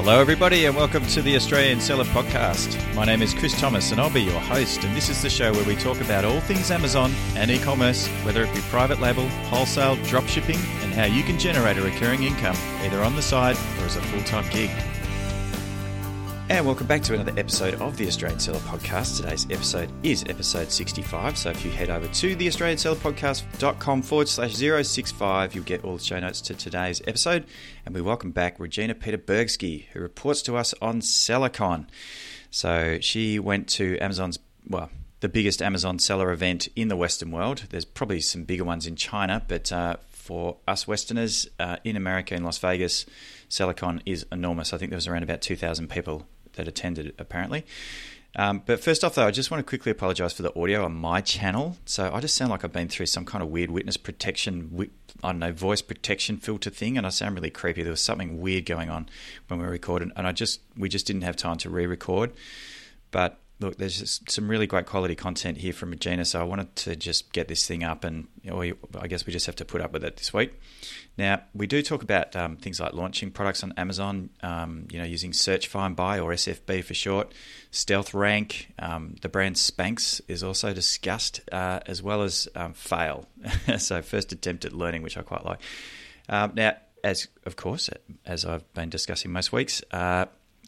Hello, everybody, and welcome to the Australian Seller Podcast. My name is Chris Thomas, and I'll be your host. And this is the show where we talk about all things Amazon and e commerce, whether it be private label, wholesale, dropshipping, and how you can generate a recurring income either on the side or as a full time gig. And welcome back to another episode of the Australian Seller Podcast. Today's episode is episode 65. So if you head over to the Australian Seller Podcast.com forward slash 065, you'll get all the show notes to today's episode. And we welcome back Regina Peterburgsky, who reports to us on SellerCon. So she went to Amazon's, well, the biggest Amazon seller event in the Western world. There's probably some bigger ones in China, but uh, for us Westerners uh, in America, in Las Vegas, SellerCon is enormous. I think there was around about 2,000 people that attended apparently. Um, but first off, though, I just want to quickly apologise for the audio on my channel. So I just sound like I've been through some kind of weird witness protection, I don't know, voice protection filter thing, and I sound really creepy. There was something weird going on when we recorded, and I just we just didn't have time to re-record. But look, there's some really great quality content here from Regina, so I wanted to just get this thing up, and you know, I guess we just have to put up with it this week. Now, we do talk about um, things like launching products on Amazon, um, you know, using Search, Find, Buy, or SFB for short. Stealth Rank, um, the brand Spanx is also discussed, uh, as well as um, Fail. so, first attempt at learning, which I quite like. Um, now, as of course, as I've been discussing most weeks, uh,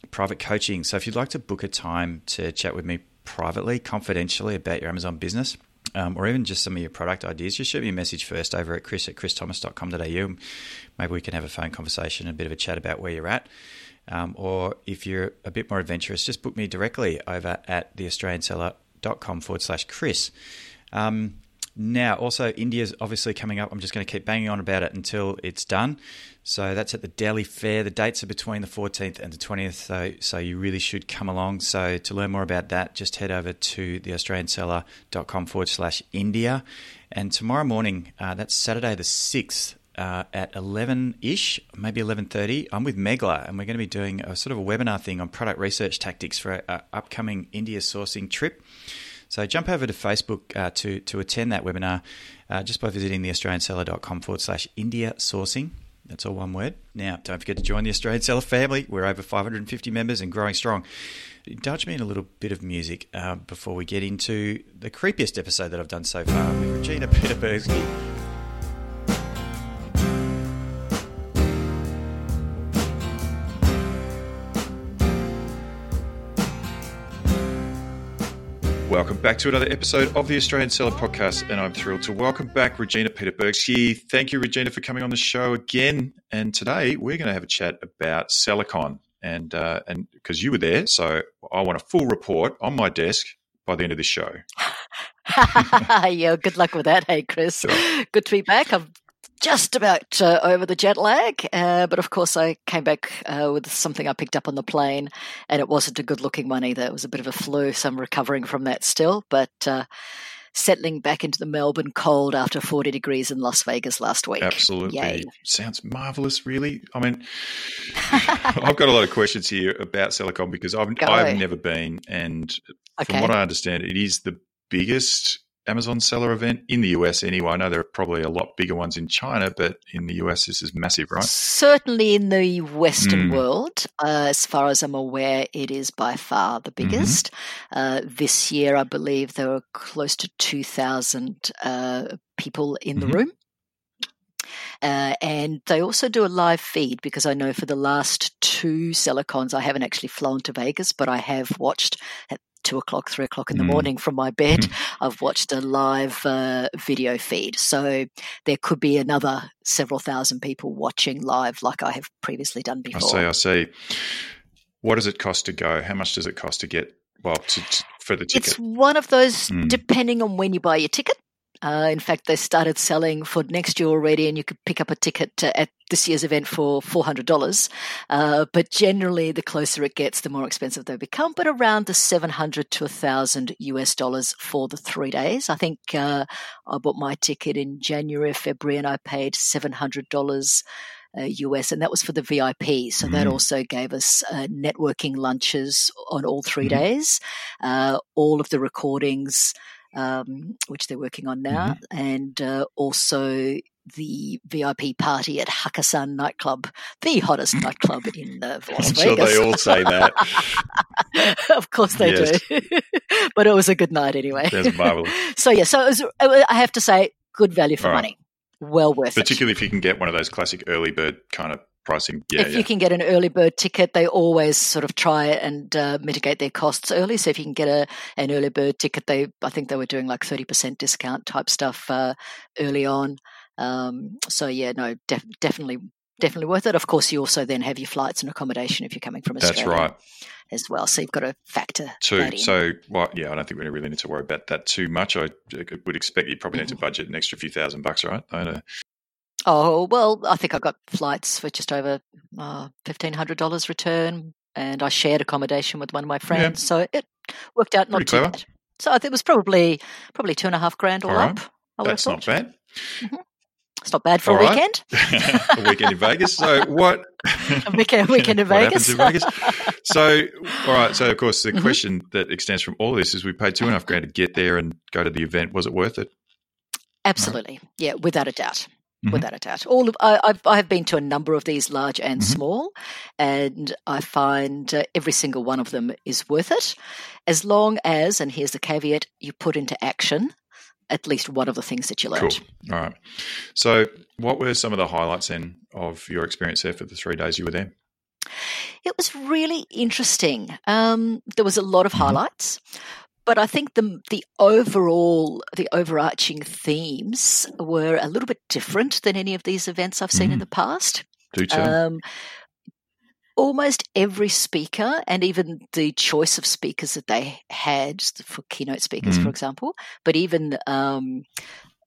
private coaching. So, if you'd like to book a time to chat with me privately, confidentially about your Amazon business, um, or even just some of your product ideas, just shoot me a message first over at chris at christhomas.com.au. Maybe we can have a phone conversation, a bit of a chat about where you're at. Um, or if you're a bit more adventurous, just book me directly over at theaustralianseller.com forward slash Chris. Um, now, also, India's obviously coming up. I'm just going to keep banging on about it until it's done. So that's at the Delhi Fair. The dates are between the 14th and the 20th, so, so you really should come along. So to learn more about that, just head over to theaustralianseller.com forward slash India. And tomorrow morning, uh, that's Saturday the 6th, uh, at 11-ish, maybe 11.30, I'm with Megla, and we're going to be doing a sort of a webinar thing on product research tactics for our upcoming India sourcing trip. So jump over to Facebook uh, to, to attend that webinar uh, just by visiting theaustralianseller.com forward slash India sourcing. That's all one word. Now, don't forget to join the Australian Seller family. We're over 550 members and growing strong. Indulge me in a little bit of music uh, before we get into the creepiest episode that I've done so far with Regina Peterburgsky. Welcome back to another episode of the Australian Seller Podcast, and I'm thrilled to welcome back Regina Peterburgsky. Thank you, Regina, for coming on the show again. And today we're going to have a chat about SellerCon, and uh, and because you were there, so I want a full report on my desk by the end of this show. yeah, good luck with that. Hey, Chris. Sure. Good to be back. I'm just about uh, over the jet lag, uh, but of course I came back uh, with something I picked up on the plane, and it wasn't a good looking one either. It was a bit of a flu, so I'm recovering from that still, but uh, settling back into the Melbourne cold after 40 degrees in Las Vegas last week. Absolutely. Yay. Sounds marvelous, really. I mean, I've got a lot of questions here about SellerCon because I've, I've never been, and from what I understand, it is the biggest Amazon seller event in the US anyway. I know there are probably a lot bigger ones in China, but in the US, this is massive, right? Certainly in the Western mm. world, uh, as far as I'm aware, it is by far the mm-hmm. biggest. Mm-hmm. Uh, this year, I believe there were close to 2,000 uh, people in mm-hmm. the room. Uh, and they also do a live feed because I know for the last two SellerCons, I haven't actually flown to Vegas, but I have watched at two o'clock, three o'clock in the mm. morning from my bed. Mm. I've watched a live uh, video feed. So there could be another several thousand people watching live like I have previously done before. I see, I see. What does it cost to go? How much does it cost to get, well, to, to, for the ticket? It's one of those, mm. depending on when you buy your ticket. Uh, in fact, they started selling for next year already, and you could pick up a ticket at this year's event for $400. Uh, but generally, the closer it gets, the more expensive they become, but around the 700 to 1,000 US dollars for the three days. I think uh, I bought my ticket in January, February, and I paid $700. Uh, US, and that was for the VIP. So mm-hmm. that also gave us uh, networking lunches on all 3 mm-hmm. days, uh, all of the recordings, um, which they're working on now, mm-hmm. and uh, also the VIP party at Hakkasan nightclub, the hottest nightclub in uh, Las I'm Vegas. sure they all say that. of course they Yes. do. but it was a good night anyway. That's marvelous. so yeah, so it was, I have to say, good value for right. money. Well worth it. Particularly if you can get one of those classic early bird kind of pricing. Yeah, if yeah. you can get an early bird ticket, they always sort of try and uh, mitigate their costs early. So if you can get a an early bird ticket, they I think they were doing like thirty percent discount type stuff uh, early on. Um, so yeah, no, def- definitely. Definitely worth it. Of course, you also then have your flights and accommodation if you're coming from That's Australia right. as well. So you've got to factor Too. So, well, yeah, I don't think we really need to worry about that too much. I would expect you probably need Mm-hmm. to budget an extra few thousand bucks, right? I don't know. Oh well, I think I got flights for just over uh, fifteen hundred dollars return, and I shared accommodation with one of my friends, so it worked out not Pretty too bad. So I think it was probably probably two and a half grand all, All right. up. I That's not bad. it's not bad for All a right. weekend. a weekend in Vegas. So what? A weekend, weekend in Vegas. in Vegas? So, all right. So, of course, the Mhm. question that extends from all of this is: we paid two and a half grand to get there and go to the event. Was it worth it? Absolutely, yeah, without a doubt. Mhm. Without a doubt, all of, I, I've have been to a number of these, large and Mhm. small, and I find uh, every single one of them is worth it, as long as, and here's the caveat, you put into action at least one of the things that you learned. Cool. All right. So, what were some of the highlights then of your experience there for the three days you were there? It was really interesting. Um, there was a lot of Mhm. highlights, but I think the the overall the overarching themes were a little bit different than any of these events I've seen in Mhm. the past. Do. Um, almost every speaker, and even the choice of speakers that they had for keynote speakers, Mhm. for example, but even um,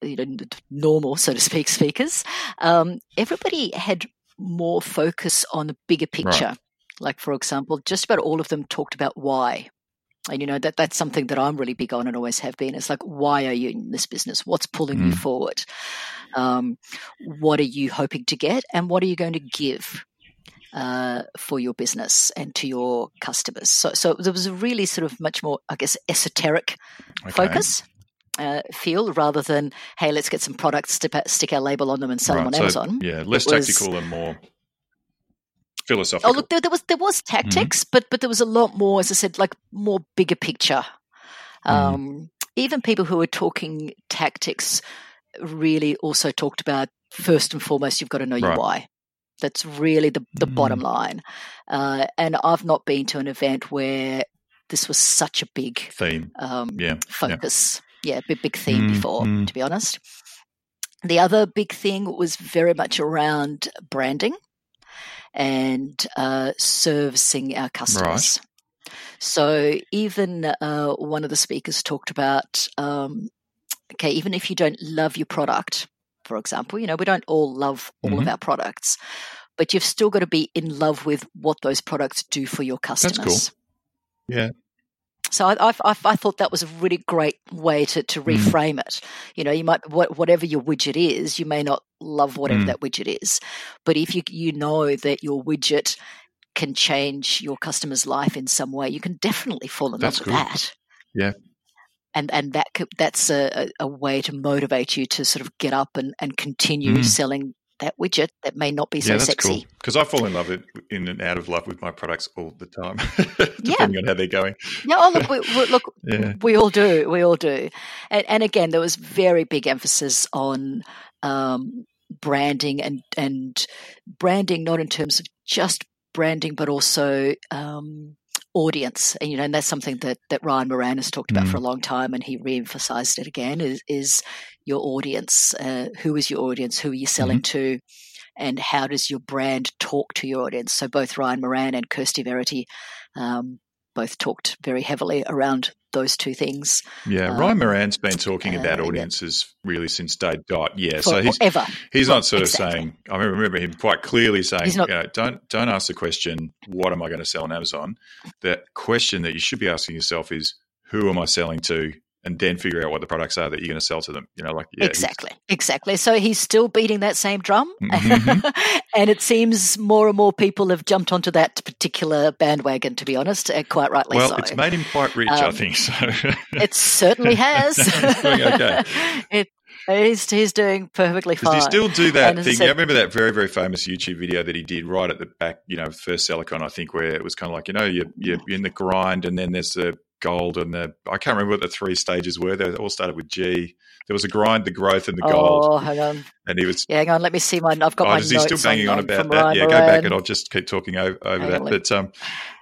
you know normal, so to speak, speakers, um, everybody had more focus on the bigger picture. Like, for example, just about all of them talked about why. And you know that that's something that I'm really big on and always have been. It's like, why are you in this business? What's pulling you Mm. forward? Um, what are you hoping to get, and what are you going to give uh, for your business and to your customers? So, so there was a really sort of much more, I guess, esoteric Okay. focus. Uh, feel rather than hey let's get some products stick, stick our label on them and sell them on so, Amazon Yeah, less It was- tactical and more philosophical. Oh, look, there, there was there was tactics, but but there was a lot more, as I said, like more bigger picture. Mm. Um, Even people who were talking tactics really also talked about first and foremost, you've got to know your why. That's really the the Mm. bottom line. Uh, and I've not been to an event where this was such a big Theme. um, Yeah. focus. Yeah, big big theme Mm, before, mm. to be honest. The other big thing was very much around branding and uh, servicing our customers. So even uh, one of the speakers talked about, um, okay, even if you don't love your product, for example, you know, we don't all love all of Mhm. our products, but you've still got to be in love with what those products do for your customers. cool. Yeah. So I, I, I, thought that was a really great way to, to Mm. reframe it. You know, you might whatever your widget is, you may not love whatever Mm. that widget is, but if you you know that your widget can change your customer's life in some way, you can definitely fall in That's love with cool. that. Yeah. And and that could, that's a, a, a way to motivate you to sort of get up and, and continue Mm. selling that widget that may not be so yeah, that's sexy. cool. Because I fall in love in and out of love with my products all the time, depending on how they're going. Yeah, oh, look, we, we, look, Yeah. we all do, we all do, and, and again, there was very big emphasis on um, branding and and branding, not in terms of just branding, but also um, audience, and you know, and that's something that that Ryan Moran has talked about Mm. for a long time, and he re-emphasized it again: is is your audience? Uh, who is your audience? Who are you selling to? And how does your brand talk to your audience? So both Ryan Moran and Kirsty Verity um, both talked very heavily around those two things Yeah, Um, Ryan Moran's been talking uh, about yeah. audiences really since day dot. Yeah, so he's forever. he's not sort of saying. I remember him quite clearly saying, not- you know, don't don't ask the question, "What am I going to sell on Amazon?" The question that you should be asking yourself is, "Who am I selling to?" And then figure out what the products are that you're going to sell to them. You know, like yeah, exactly, exactly. So he's still beating that same drum, Mhm. and it seems more and more people have jumped onto that particular bandwagon. To be honest, uh, quite rightly Well, so. it's made him quite rich, I Um, think. So It certainly has. Okay. it he's he's doing perfectly fine. Does he still do that And thing? said- I remember that very very famous YouTube video that he did right at the back, you know, first SellerCon, I think, where it was kind of like you know you you're in the grind, and then there's the gold and the I can't remember what the three stages were. They all started with G. There was a grind, the growth, and the gold. Oh, hang on. And he was Yeah, hang on. Let me see my. I've got Oh, my is he notes still banging on um, about that? Ryan yeah, go back and I'll just keep talking over, over that. on, But um,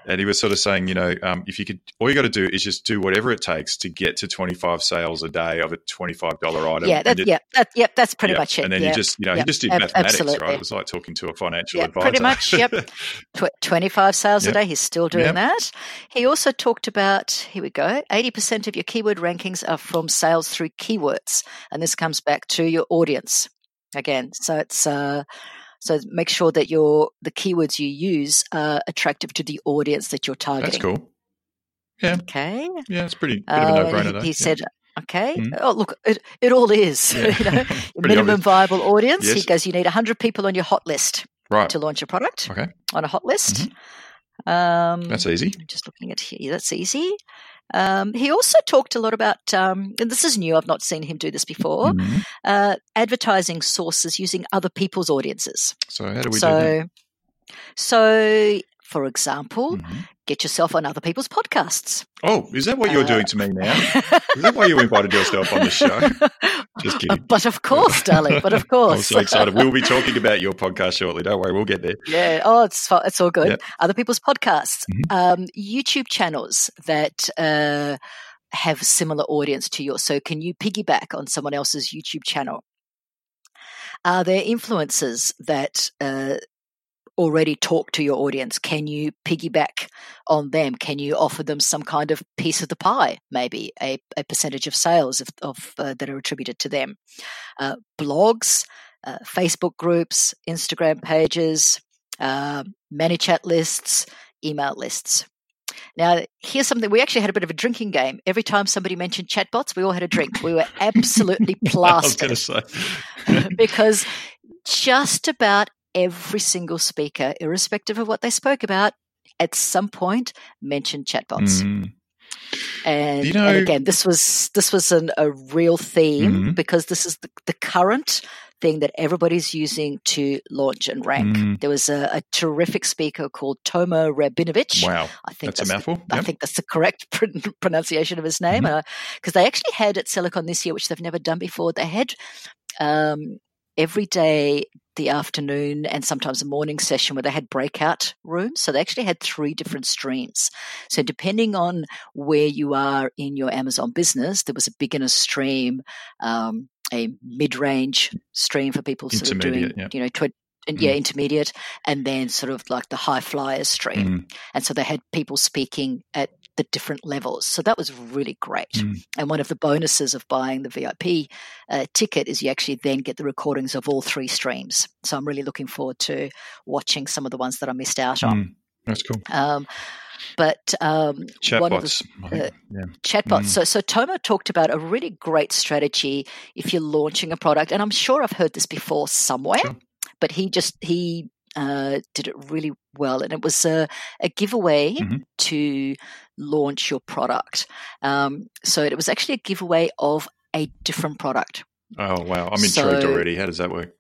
and he was sort of saying, you know, um, if you could, all you got to do is just do whatever it takes to get to twenty five sales a day of a twenty five dollar item. yeah, that, just- yeah, that, yeah, that's pretty yeah. much it. And then yeah. you just, you know, yeah, he just did mathematics, absolutely. right? It was like talking to a financial Yeah, advisor. pretty much, yep. Tw- 25 sales Yep. a day. He's still doing Yep. that. He also talked about, here we go, 80% of your keyword rankings are from sales through keywords. And this comes back to your audience again. So it's, uh, so make sure that your the keywords you use are attractive to the audience that you're targeting. That's cool. Yeah, Okay. yeah, it's pretty Uh, of a no he, he Yeah. said, okay. Mhm. Oh, look, it, it all is. Yeah. you know, minimum obvious. viable audience. He goes, you need 100 people on your hot list right. to launch a product Okay, on a hot list. Mhm. Um, that's easy. I'm just looking at here. That's easy. Um, he also talked a lot about, um, and this is new. I've not seen him do this before. Mhm. Uh, advertising sources using other people's audiences. So how do we do so, so for example, that? Get yourself on other people's podcasts. Oh, is that what you're Uh, doing to me now? Is that why you invited yourself on the show? Just kidding. But of course, darling. But of course. I'm so excited. We'll be talking about your podcast shortly. Don't worry, we'll get there. Yeah. Oh, it's it's all good. Other people's podcasts, Mhm. um, YouTube channels that uh, have similar audience to yours. So, can you piggyback on someone else's YouTube channel? Are there influences that uh, already talk to your audience? Can you piggyback on them? Can you offer them some kind of piece of the pie, maybe a, a percentage of sales of, of uh, that are attributed to them? Uh, blogs, uh, Facebook groups, Instagram pages, uh, ManyChat lists, email lists. Now, here's something we actually had a bit of a drinking game. Every time somebody mentioned chatbots, we all had a drink. We were absolutely I was plastered going to say. because just about every single speaker, irrespective of what they spoke about, at some point mentioned chatbots. Mm. And, You know- and again, this was this was an, a real theme Mhm. because this is the, the current thing that everybody's using to launch and rank. Mm. There was a, a terrific speaker called Tomo Rabinovich. Wow, I think that's a mouthful. I Yep. think that's the correct pr- pronunciation of his name. Because they actually had at SellerCon this year, which they've never done before, they had um, every day the afternoon and sometimes a morning session where they had breakout rooms. So they actually had three different streams. So depending on where you are in your Amazon business, there was a beginner stream, um, a mid-range stream for people sort of doing, yeah. you know, tw- and yeah, intermediate, and then sort of like the high flyers stream. Mm. And so they had people speaking at the different levels. So that was really great. Mm. And one of the bonuses of buying the VIP uh, ticket is you actually then get the recordings of all three streams. So I'm really looking forward to watching some of the ones that I missed out on. Mm. That's cool. Um, but um, the Chatbots. Uh, yeah. chatbots. Mm. So, so Tomo talked about a really great strategy if you're launching a product, and I'm sure I've heard this before somewhere, Sure. But he just he uh, did it really well, and it was a, a giveaway Mhm. to launch your product. Um, so it was actually a giveaway of a different product. Oh wow, I'm intrigued So- already. How does that work?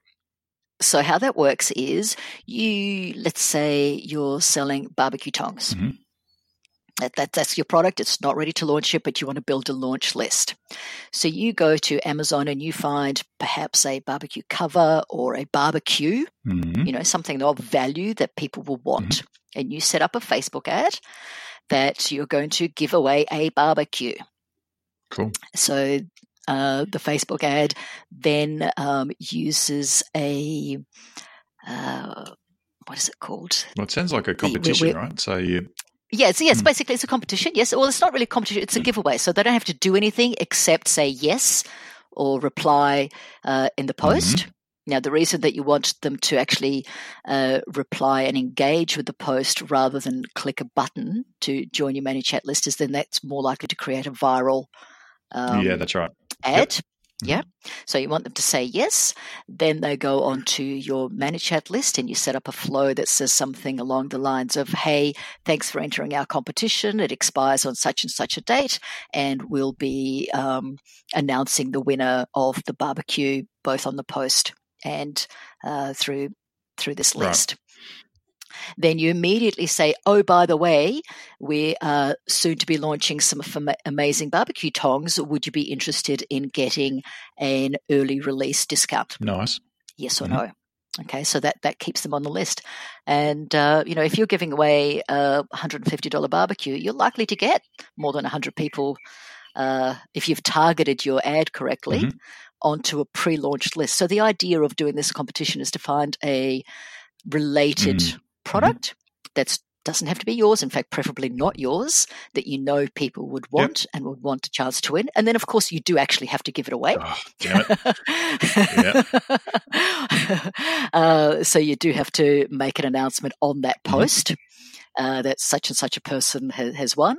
So how that works is you let's say you're selling barbecue tongs. Mhm. That, that that's your product. It's not ready to launch yet, but you want to build a launch list. So you go to Amazon and you find perhaps a barbecue cover or a barbecue, Mhm. you know, something of value that people will want. And you set up a Facebook ad that you're going to give away a barbecue. Cool. So uh, the Facebook ad then um, uses a uh, what is it called? Well, it sounds like a competition, we- right? So you, Yes, yes. Hmm. Basically, it's a competition. Yes. Well, it's not really a competition. It's a giveaway, so they don't have to do anything except say yes or reply uh, in the post. Now, the reason that you want them to actually uh, reply and engage with the post rather than click a button to join your ManyChat list is then that's more likely to create a viral um, yeah, that's right. ad. Yeah. So you want them to say yes. Then they go onto your ManyChat list and you set up a flow that says something along the lines of, Hey, thanks for entering our competition. It expires on such and such a date. And we'll be um, announcing the winner of the barbecue both on the post and uh, through through this list. Then you immediately say, oh, by the way, we are soon to be launching some amazing barbecue tongs. Would you be interested in getting an early release discount? Nice. Yes or mm-hmm. no? Okay, so that, that keeps them on the list. And, uh, you know, if you're giving away a $150 barbecue, you're likely to get more than 100 people uh, if you've targeted your ad correctly mm-hmm. onto a pre launched list. So the idea of doing this competition is to find a related mm product mm-hmm. that doesn't have to be yours, in fact, preferably not yours, that you know people would want yep. and would want a chance to win. And then, of course, you do actually have to give it away. Oh, damn it. uh, so you do have to make an announcement on that mm-hmm. post. Mm-hmm. Uh, that such and such a person has, has won.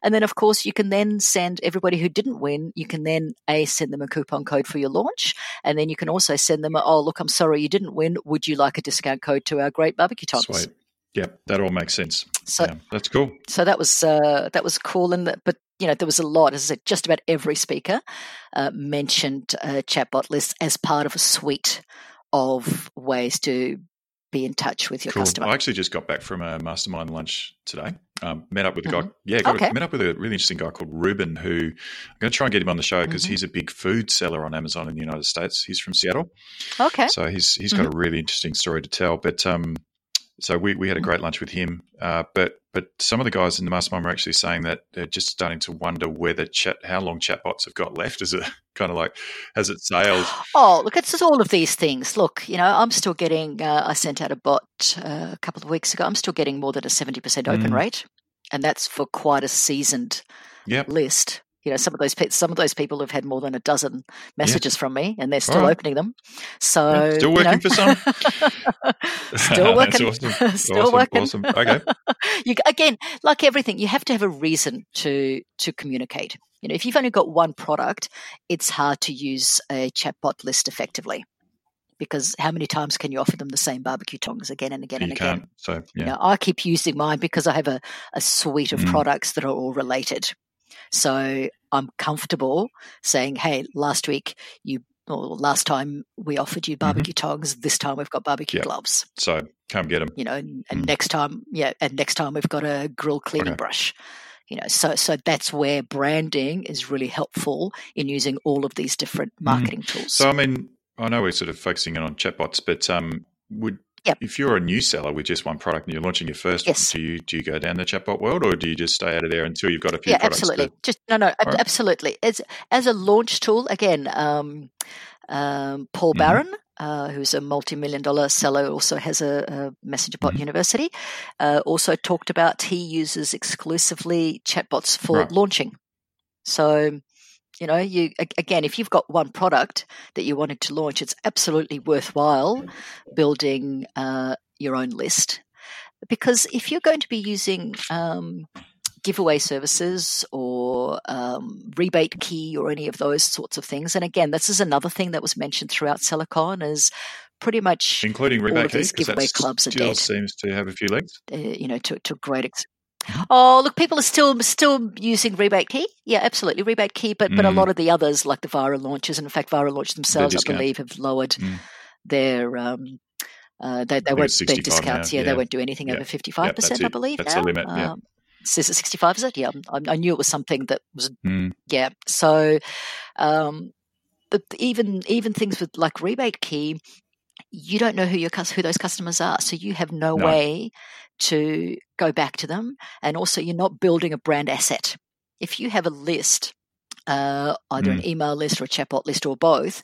And then, of course, you can then send everybody who didn't win, you can then A, send them a coupon code for your launch. And then you can also send them, a, oh, look, I'm sorry you didn't win. Would you like a discount code to our great barbecue tongs? Sweet. Yeah, that all makes sense. So yeah, that's cool. So that was uh, that was cool, and that, but you know there was a lot. As I said, just about every speaker uh, mentioned uh, chatbot lists as part of a suite of ways to be in touch with your cool. customer. I actually just got back from a mastermind lunch today. Um, met up with a guy. Mm-hmm. Yeah, got okay. a, met up with a really interesting guy called Ruben, who I'm going to try and get him on the show because mm-hmm. he's a big food seller on Amazon in the United States. He's from Seattle. Okay. So he's he's got mm-hmm. a really interesting story to tell. But um, so we, we had a great lunch with him. Uh, but but some of the guys in the mastermind were actually saying that they're just starting to wonder whether chat how long chatbots have got left. Is it kind of like has it sailed? Oh, look, it's all of these things. Look, you know, I'm still getting. Uh, I sent out a bot uh, a couple of weeks ago. I'm still getting more than a seventy percent open mm. rate, and that's for quite a seasoned yep. list you know some of those some of those people have had more than a dozen messages yeah. from me and they're still right. opening them so yeah, still working you know. for some still working awesome. still awesome. working awesome okay you, again like everything you have to have a reason to to communicate you know if you've only got one product it's hard to use a chatbot list effectively because how many times can you offer them the same barbecue tongs again and again you and again? So yeah. You know, I keep using mine because I have a, a suite of mm. products that are all related. So I'm comfortable saying, hey, last week you or last time we offered you mm-hmm. barbecue mm-hmm. tongs. This time we've got barbecue yep. gloves. So come get them. You know, and, and mm. next time, yeah, and next time we've got a grill cleaning okay. brush. You know, so so that's where branding is really helpful in using all of these different mm. marketing mm. tools. So I mean, I know we're sort of focusing in on chatbots, but um, would Yep. If you're a new seller with just one product and you're launching your first, yes. do you do you go down the chatbot world or do you just stay out of there until you've got a few? Yeah, absolutely. To... Just no, no, right. absolutely. As as a launch tool, again, um, um, Paul mm-hmm. Barron. Uh, who's a multi-million dollar seller, also has a, a MessengerBot mm-hmm. University. Uh, also talked about he uses exclusively chatbots for right. launching. So you know, you again, if you've got one product that you wanted to launch, it's absolutely worthwhile building uh, your own list. Because if you're going to be using um, giveaway services or um, rebate key or any of those sorts of things, and again, this is another thing that was mentioned throughout SellerCon is pretty much including rebate key, giveaway clubs are dead. Seems to have a few legs. Uh, you know, to, to a great ex- Oh, look, people are still still using rebate key. Yeah, absolutely, rebate key. But mm. but a mm. lot of the others, like the Viral launches, and in fact, Viral launch themselves, I believe, have lowered mm. their um, uh, they, they won't their discounts. Yeah, yeah, they won't do anything yeah. over fifty five percent. I believe that's now. a limit. Yeah. Um, is it sixty five? Is it? Yeah, I, I, knew it was something that was. Mm. Yeah, so um, the, even even things with like rebate key, you don't know who your who those customers are, so you have no, no. way to go back to them. And also, you're not building a brand asset. If you have a list, uh, either mm. an email list or a chatbot list or both,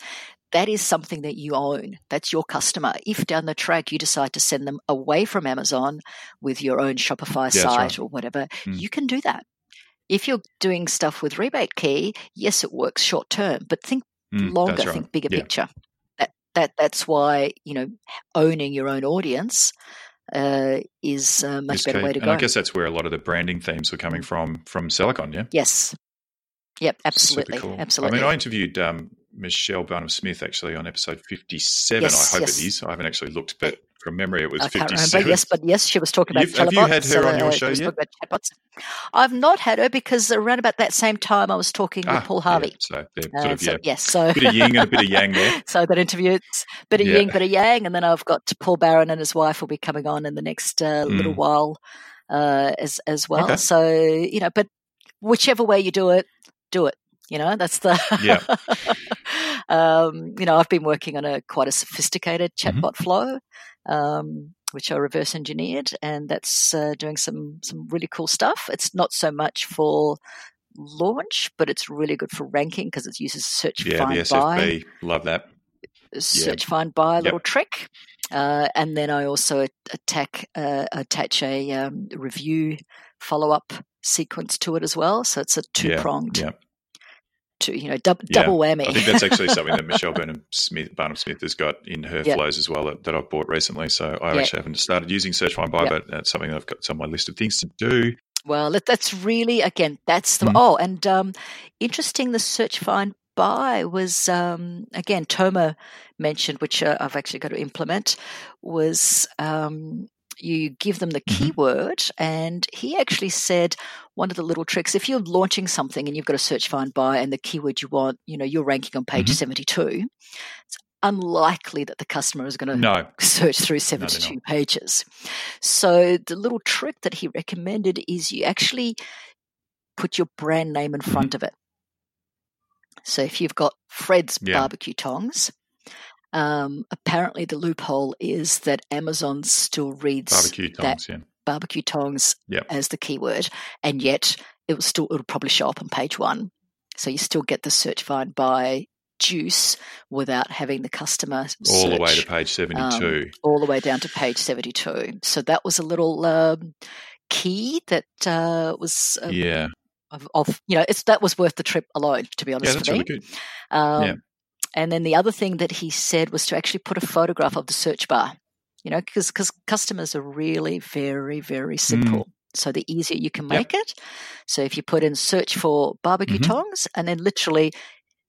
that is something that you own. That's your customer. If down the track you decide to send them away from Amazon with your own Shopify yeah, site right. or whatever, mm. you can do that. If you're doing stuff with Rebate Key, yes, it works short term, but think mm, longer, right. think bigger yeah. picture. That that that's why you know owning your own audience uh, is a much better way to and go. I guess that's where a lot of the branding themes were coming from from SellerCon, yeah. Yes. Yep, absolutely, cool. absolutely. I mean, I interviewed um, Michelle Barnum Smith actually on episode 57. Yes, I hope yes. it is. I haven't actually looked, but from memory, it was I can't 57. remember. Yes, but yes, she was talking about You've- have you had her on your uh, show yet? chatbots. I've not had her because around about that same time I was talking Ah, with Paul yeah, Harvey. so they're Uh, sort of, so, yeah, yes, so bit of yin and a bit of yang there. so that interview, it's a bit of Yeah. yin, bit of yang, and then I've got Paul Barron and his wife will be coming on in the next uh, little Mm. while uh, as as well. Okay. So you know, but whichever way you do it, do it. You know, that's the Yeah. um, you know, I've been working on a quite a sophisticated Mhm. chatbot flow, um, which I reverse engineered, and that's uh, doing some some really cool stuff. It's not so much for launch, but it's really good for ranking because it uses search find buy. Yeah, find the by SFB. Love that. search find buy little trick. Uh, and then I also attack uh, attach a um, review follow up sequence to it as well. So it's a two Yeah, pronged, yeah. Two you know dub- Yeah. double whammy. I think that's actually something that Michelle Burnham Smith, Barnum Smith has got in her Yeah. flows as well that, that I've bought recently. So I Yeah. actually haven't started using Search Find Buy, Yeah. but that's something that I've got on my list of things to do. Well, that, that's really again. That's the Mm. oh, and um, interesting. The search find buy was um, again Tomo mentioned, which uh, I've actually got to implement. Was um, you give them the Mhm. keyword, and he actually said one of the little tricks. If you're launching something and you've got a search find buy, and the keyword you want, you know, you're ranking on page Mhm. seventy-two. It's unlikely that the customer is going to No. search through No, 72 pages. So the little trick that he recommended is you actually put your brand name in Mm-hmm. front of it. So if you've got Fred's Yeah. barbecue tongs, um, apparently the loophole is that Amazon still reads Barbecue tongs, yeah. barbecue tongs Yep. as the keyword, and yet it will still it'll probably show up on page one. So you still get the search find buy juice without having the customer All the way to page 72. all the way down to page 72. So that was a little um, key that uh, was uh, yeah. of, of, you know, it's that was worth the trip alone, to be Yeah, honest that's with me. really good. Um, Yeah. And then the other thing that he said was to actually put a photograph of the search bar, you know, because cause customers are really very, very simple. So the easier you can Mm. Yep. make it. So if you put in search for barbecue Mhm. tongs, and then literally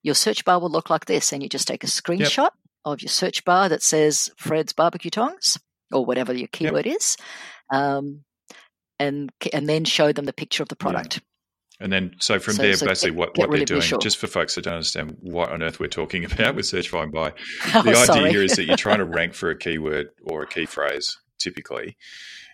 your search bar will look like this, and you just take a screenshot of your search bar that says Fred's barbecue tongs or whatever your keyword is, um, and and then show them the picture of the Yeah. And then, so from So- there, so basically, get- what, get what really they're doing, just for folks that don't understand what on earth we're talking about with Search Find Buy, Oh, the idea sorry. here is that you're trying to rank for a keyword or a key phrase, typically.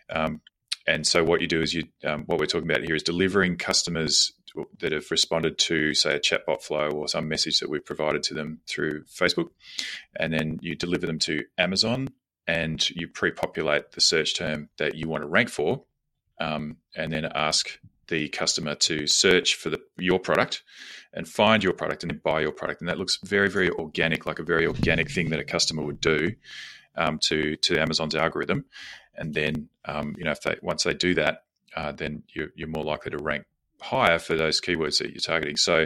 Um, and so, what you do is you, um, what we're talking about here is delivering customers that have responded to, say, a chatbot flow or some message that we've provided to them through Facebook, and then you deliver them to Amazon, and you pre-populate the search term that you want to rank for, um, and then ask the customer to search for the your product and find your product and then buy your product. And that looks very, very organic, like a very organic thing that a customer would do um, to to Amazon's algorithm. And then, um, you know, if they once they do that, uh, then you're, you're more likely to rank higher for those keywords that you're targeting. So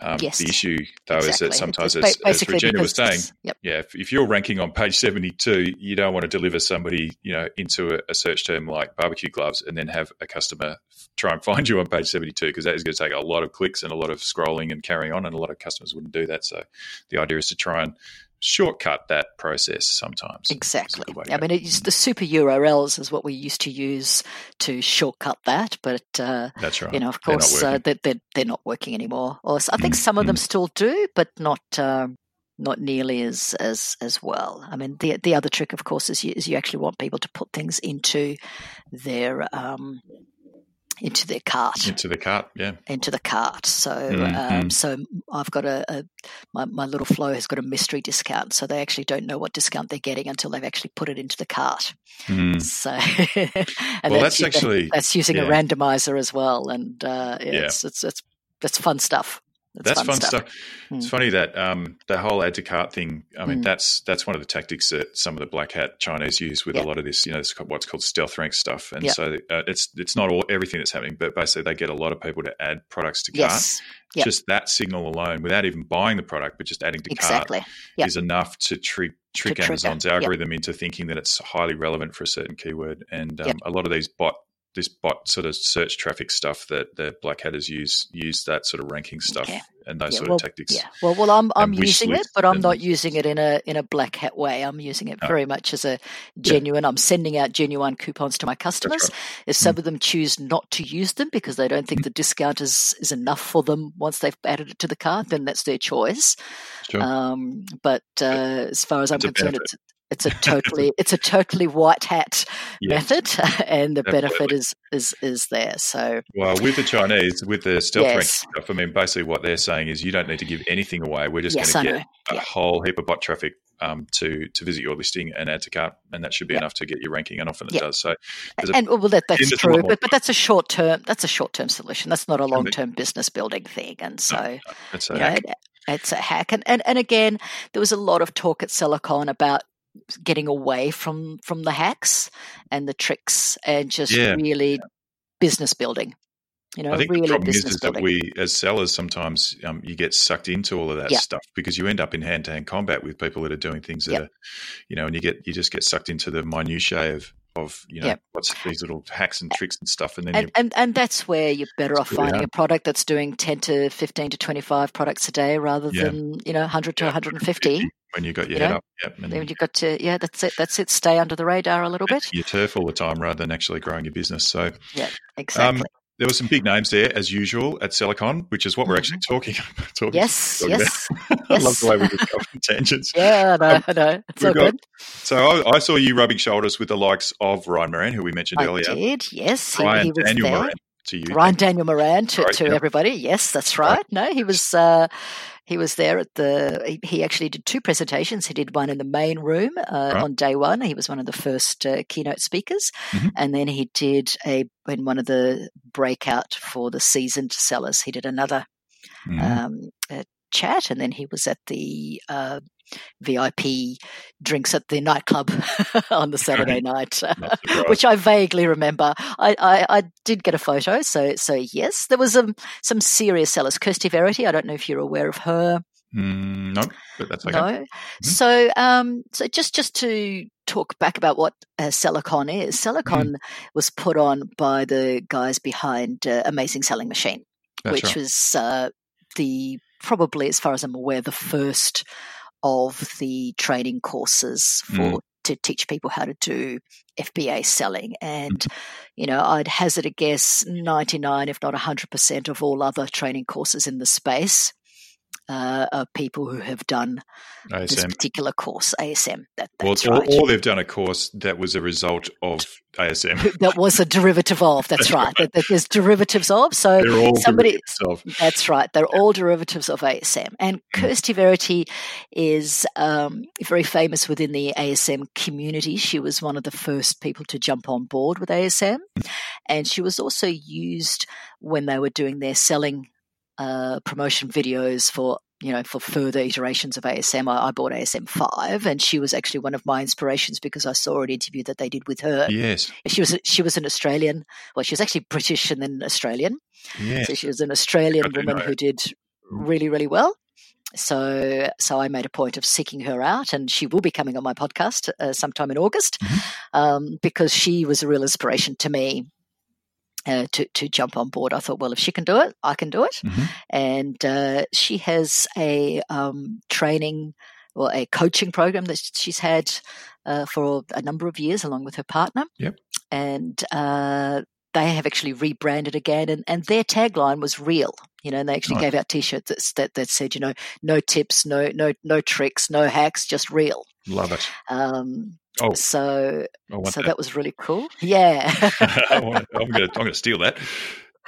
um, Yes, the issue, though, is that sometimes, as, as Regina was saying, yep. yeah, if, if you're ranking on page 72, you don't want to deliver somebody, you know, into a, a search term like barbecue gloves and then have a customer try and find you on page 72 because that is going to take a lot of clicks and a lot of scrolling and carrying on and a lot of customers wouldn't do that. So the idea is to try and shortcut that process sometimes. Exactly. good way to I mean, it's the super URLs is what we used to use to shortcut that, but uh, That's right. you know, of They're not course, uh, they're, they're they're not working anymore. Or I think Mm, some of them mm. still do, but not um, not nearly as as as well. I mean, the the other trick, of course, is you, is you actually want people to put things into their um, into their cart Into the cart, yeah. into the cart. So, um, mm. so I've got a, a my, my little flow has got a mystery discount, so they actually don't know what discount they're getting until they've actually put it into the cart. Mm. So, and Well, that's u- actually- that's using a yeah. randomizer as well, and uh, yeah, Yeah. It's, it's it's that's fun stuff. It's That's fun stuff. It's Mm. funny that um, the whole add to cart thing. I mean, Mm. that's that's one of the tactics that some of the black hat Chinese use with Yeah. a lot of this. You know, it's what's called stealth rank stuff, and Yeah. so uh, it's it's not all everything that's happening, but basically they get a lot of people to add products to cart. Yes, Yep. Just that signal alone, without even buying the product, but just adding to exactly. cart, Yep. is enough to trick trick. Amazon's Yep. algorithm into thinking that it's highly relevant for a certain keyword. And um, Yep. a lot of these bot this bot sort of search traffic stuff that the black hatters use use that sort of ranking stuff Okay. and those Yeah, sort well, of tactics. Yeah. Well, well, I'm I'm using it, but I'm and- not using it in a in a black hat way. I'm using it No. very much as a genuine. I'm sending out genuine coupons to my customers. right. If Mm. some of them choose not to use them because they don't think the discount is is enough for them once they've added it to the cart, then that's their choice. Sure. Um, but uh, as far as I'm It's concerned, it's it's a totally it's a totally white hat Yes. method, and the benefit is is is there. So Well, with the Chinese, with the stealth ranking Yes. stuff, I mean, basically what they're saying is you don't need to give anything away. We're just yes, going to get a Yeah. whole heap of bot traffic um, to to visit your listing and add to cart, and that should be Yeah. enough to get your ranking, and often it Yeah. does. So, a- and well, that, that's there's a lot true, but, but that's a short term. That's a short term solution. That's not a long term business building thing. And so, it's a you know, hack. it- it's a hack. And, and and again, there was a lot of talk at SellerCon about getting away from from the hacks and the tricks and just Yeah. really business building. You know, I think really the problem is, business is that we, as sellers, sometimes um, you get sucked into all of that Yeah. stuff because you end up in hand to hand combat with people that are doing things that are, you know, and you get you just get sucked into the minutiae of of you know what's these little hacks and tricks and stuff, and then and, and and that's where you're better off finding hard. a product that's doing 10 to 15 to 25 products a day rather Yeah. than you know 100 to Yeah, 150 when you got your you head know, up, yep, and then you've got to yeah that's it that's it stay under the radar a little bit your turf all the time rather than actually growing your business. So yeah, exactly there were some big names there as usual at SellerCon, which is what we're actually talking talking. Mm-hmm. yes talking yes about. I love the way we just go on tangents. yeah I know, I know. it's all got- good So I, I saw you rubbing shoulders with the likes of Ryan Moran, who we mentioned I earlier. did yes he, Ryan he was Daniel there Moran to you. Ryan Daniel Moran to, to everybody. Yes, that's Right. right. No, he was uh, he was there at the. He, he actually did two presentations. He did one in the main room uh, Right. on day one. He was one of the first uh, keynote speakers, Mhm. and then he did a in one of the breakout for the seasoned sellers. He did another Mhm. um, chat, and then he was at the uh, VIP drinks at the nightclub on the Saturday night, which I vaguely remember. I, I, I did get a photo, so so yes, there was some some serious sellers. Kirsty Verity, I don't know if you're aware of her. Mm, no, but that's okay. No. So, um, so just just to talk back about what uh, SellerCon is, SellerCon was put on by the guys behind uh, Amazing Selling Machine, That's which right. was uh, the probably, as far as I'm aware, the first of the training courses for Mm. to teach people how to do FBA selling. And Mm. you know, I'd hazard a guess, ninety nine, if not hundred percent, of all other training courses in the space. Uh, are people who have done this particular course, ASM. That, Well, that's or, right. or they've done a course that was a result of ASM. that was a derivative of. That's right. That, that there's derivatives of. So somebody, of. That's right. They're all derivatives of ASM. And Kirsty Verity is um, very famous within the ASM community. She was one of the first people to jump on board with ASM. And she was also used when they were doing their selling uh, promotion videos for you know for further iterations of ASM. I, I bought ASM five, and she was actually one of my inspirations because I saw an interview that they did with her. Yes. She was she was an Australian. Well, she was actually British and then Australian. Yes. So she was an Australian woman know. who did really, really well. So, so I made a point of seeking her out, and she will be coming on my podcast uh, sometime in August, Mm-hmm. um, because she was a real inspiration to me uh, to to jump on board. I thought, well, if she can do it, I can do it. Mhm. And uh, she has a um, training or a coaching program that she's had uh, for a number of years, along with her partner. Yep. And uh, they have actually rebranded again, and, and their tagline was "real." You know, and they actually gave out T-shirts that, that that said, you know, no tips, no no no tricks, no hacks, just real. Love it. Um, Oh, so so that. that was really cool. Yeah. I I'm going to I'm going to steal that.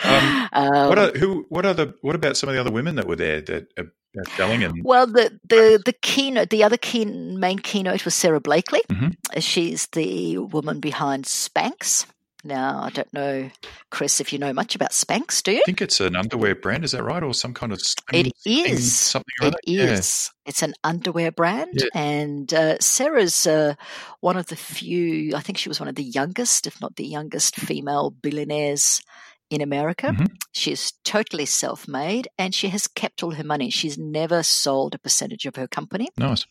Um, Um, what are who? What are the? What about some of the other women that were there that are, are selling and Well, the the the keynote, the other key, main keynote was Sara Blakely. Mhm. She's the woman behind Spanx. Now, I don't know, Chris, if you know much about Spanx, do you? I think it's an underwear brand, is that right, or some kind of It is. something It is. It's an underwear brand, Yeah. and uh, Sara's uh, one of the few. I think she was one of the youngest, if not the youngest, female billionaires in America. Mhm. She's totally self-made, and she has kept all her money. She's never sold a percentage of her company. Nice.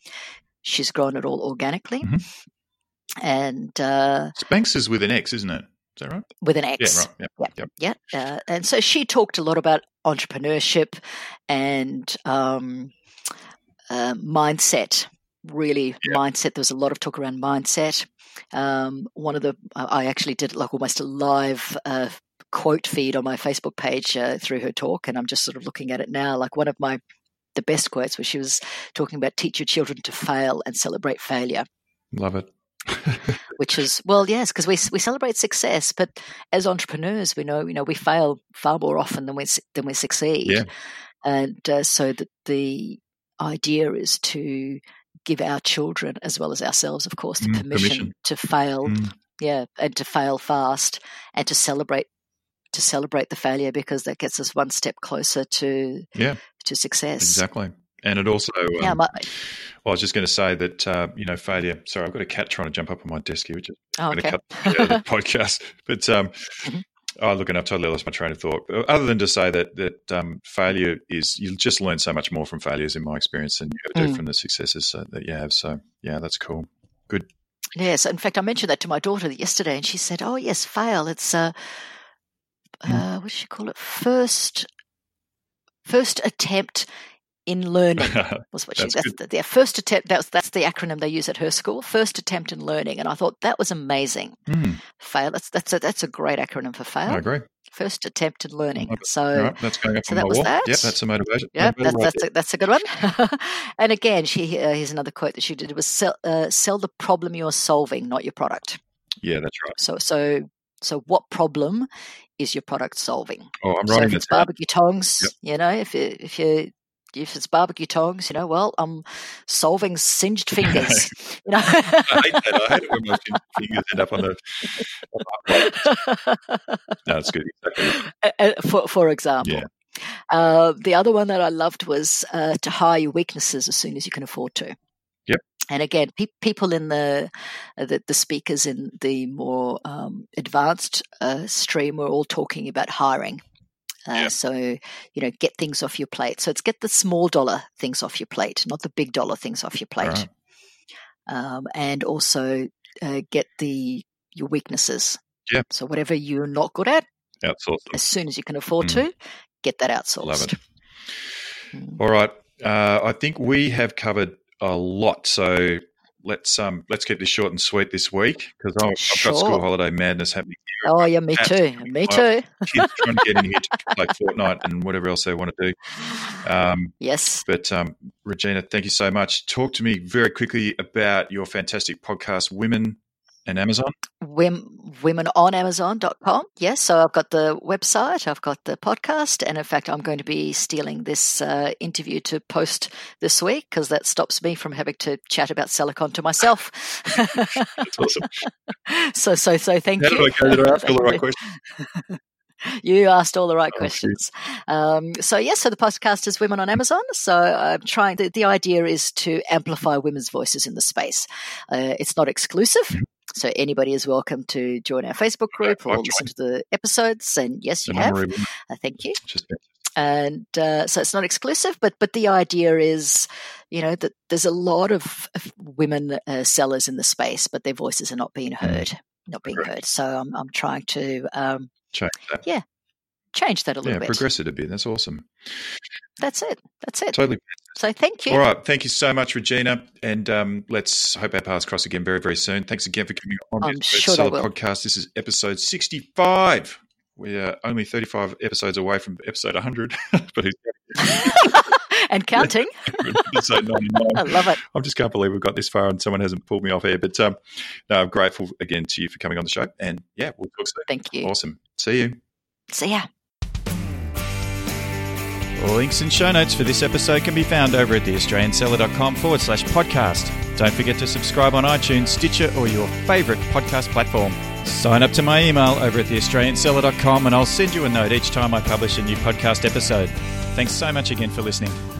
She's grown it all organically, Mhm. and uh, Spanx is with an X, isn't it? That right? With an X. Yeah, right. Yep. Yeah. yeah. Uh, and so she talked a lot about entrepreneurship and um, uh, mindset. Really, mindset. There was a lot of talk around mindset. Um, one of the, I actually did like almost a live uh, quote feed on my Facebook page uh, through her talk, and I'm just sort of looking at it now. Like one of my the best quotes where she was talking about teach your children to fail and celebrate failure. Love it. which is well, yes, because we we celebrate success, but as entrepreneurs, we know you know we fail far more often than we than we succeed. Yeah. And uh, so that the idea is to give our children as well as ourselves, of course, the mm, permission, permission, to fail. Mm. Yeah, and to fail fast, and to celebrate to celebrate the failure because that gets us one step closer to yeah to success. Exactly. And it also, um, yeah, my, well, I was just going to say that uh, you know failure. Sorry, I've got a cat trying to jump up on my desk here, which is oh, going okay. to cut the podcast. But um, mm-hmm. oh, look, and I've totally lost my train of thought. Other than to say that that um, failure is you just learn so much more from failures, in my experience, than you ever do mm. from the successes so, that you have. So yeah, that's cool. Good. Yes, in fact, I mentioned that to my daughter yesterday, and she said, "Oh yes, fail. It's uh, mm. uh what does she call it? First, first attempt in learning was what she that's the, their first attempt that's that's the acronym they use at her school first attempt in learning. And i thought that was amazing. Mm. fail that's that's a, that's a great acronym for fail. I agree. First attempt in learning. So right, that's going up so that was wall. that. Yep that's a motivation yeah that's, that's, a, that's a good one. And again she uh, here's another quote that she did it was sell, uh, sell the problem you're solving not your product. Yeah that's right. So so so what problem is your product solving? Oh, I'm writing so if it's barbecue tongs, yep. you know, if you if you if it's barbecue tongs, you know, well, I'm solving singed fingers. you know, I hate that. I hate it when my fingers end up on the. no, it's good. Exactly. For for example. Yeah. Uh, the other one that I loved was uh, to hire your weaknesses as soon as you can afford to. Yep. And again, pe- people in the, uh, the, the speakers in the more um, advanced uh, stream were all talking about hiring uh, So, you know, get things off your plate. So it's get the small dollar things off your plate, not the big dollar things off your plate. Right. Um, and also uh, get the your weaknesses. Yeah. So whatever you're not good at, outsource. As soon as you can afford mm. to, get that outsourced. Love it. Mm. All right. Uh, I think we have covered a lot. So let's um let's keep this short and sweet this week because I've, sure. got school holiday madness happening. Here. Oh yeah, me too. Me too. kids trying to get in here to play Fortnite and whatever else they want to do. Um, yes. But um, Regina, thank you so much. Talk to me very quickly about your fantastic podcast, Women and Amazon? Women, womenonamazon.com. Yes, so I've got the website, I've got the podcast, and in fact, I'm going to be stealing this uh, interview to post this week because that stops me from having to chat about SellerCon to myself. That's awesome. so, so, so thank How you. Did I, did I ask all the right questions? you asked all the right oh, questions. Um, so yes, so the podcast is Women on Amazon. So I'm trying. The, the idea is to amplify women's voices in the space. Uh, it's not exclusive. So anybody is welcome to join our Facebook group or listen to the episodes. And yes, you have. Uh, thank you. And uh, so it's not exclusive, but but the idea is, you know, that there's a lot of, of women uh, sellers in the space, but their voices are not being mm. heard, not being heard. So I'm I'm trying to um. Yeah, change that a little bit. yeah, bit. progress it a bit. That's awesome. That's it. That's it. Totally. So thank you. All right. Thank you so much, Regina. And um, let's hope our paths cross again very, very soon. Thanks again for coming on I'm sure podcast. This is episode 65. We are only 35 episodes away from episode 100. but and counting. episode 99. I love it. I just can't believe we've got this far and someone hasn't pulled me off air. But um, no, I'm grateful again to you for coming on the show. And yeah, we'll talk soon. Thank you. Awesome. See you. See ya. All links and show notes for this episode can be found over at theaustralianseller.com forward slash podcast. Don't forget to subscribe on iTunes, Stitcher, or your favourite podcast platform. Sign up to my email over at theaustralianseller.com and I'll send you a note each time I publish a new podcast episode. Thanks so much again for listening.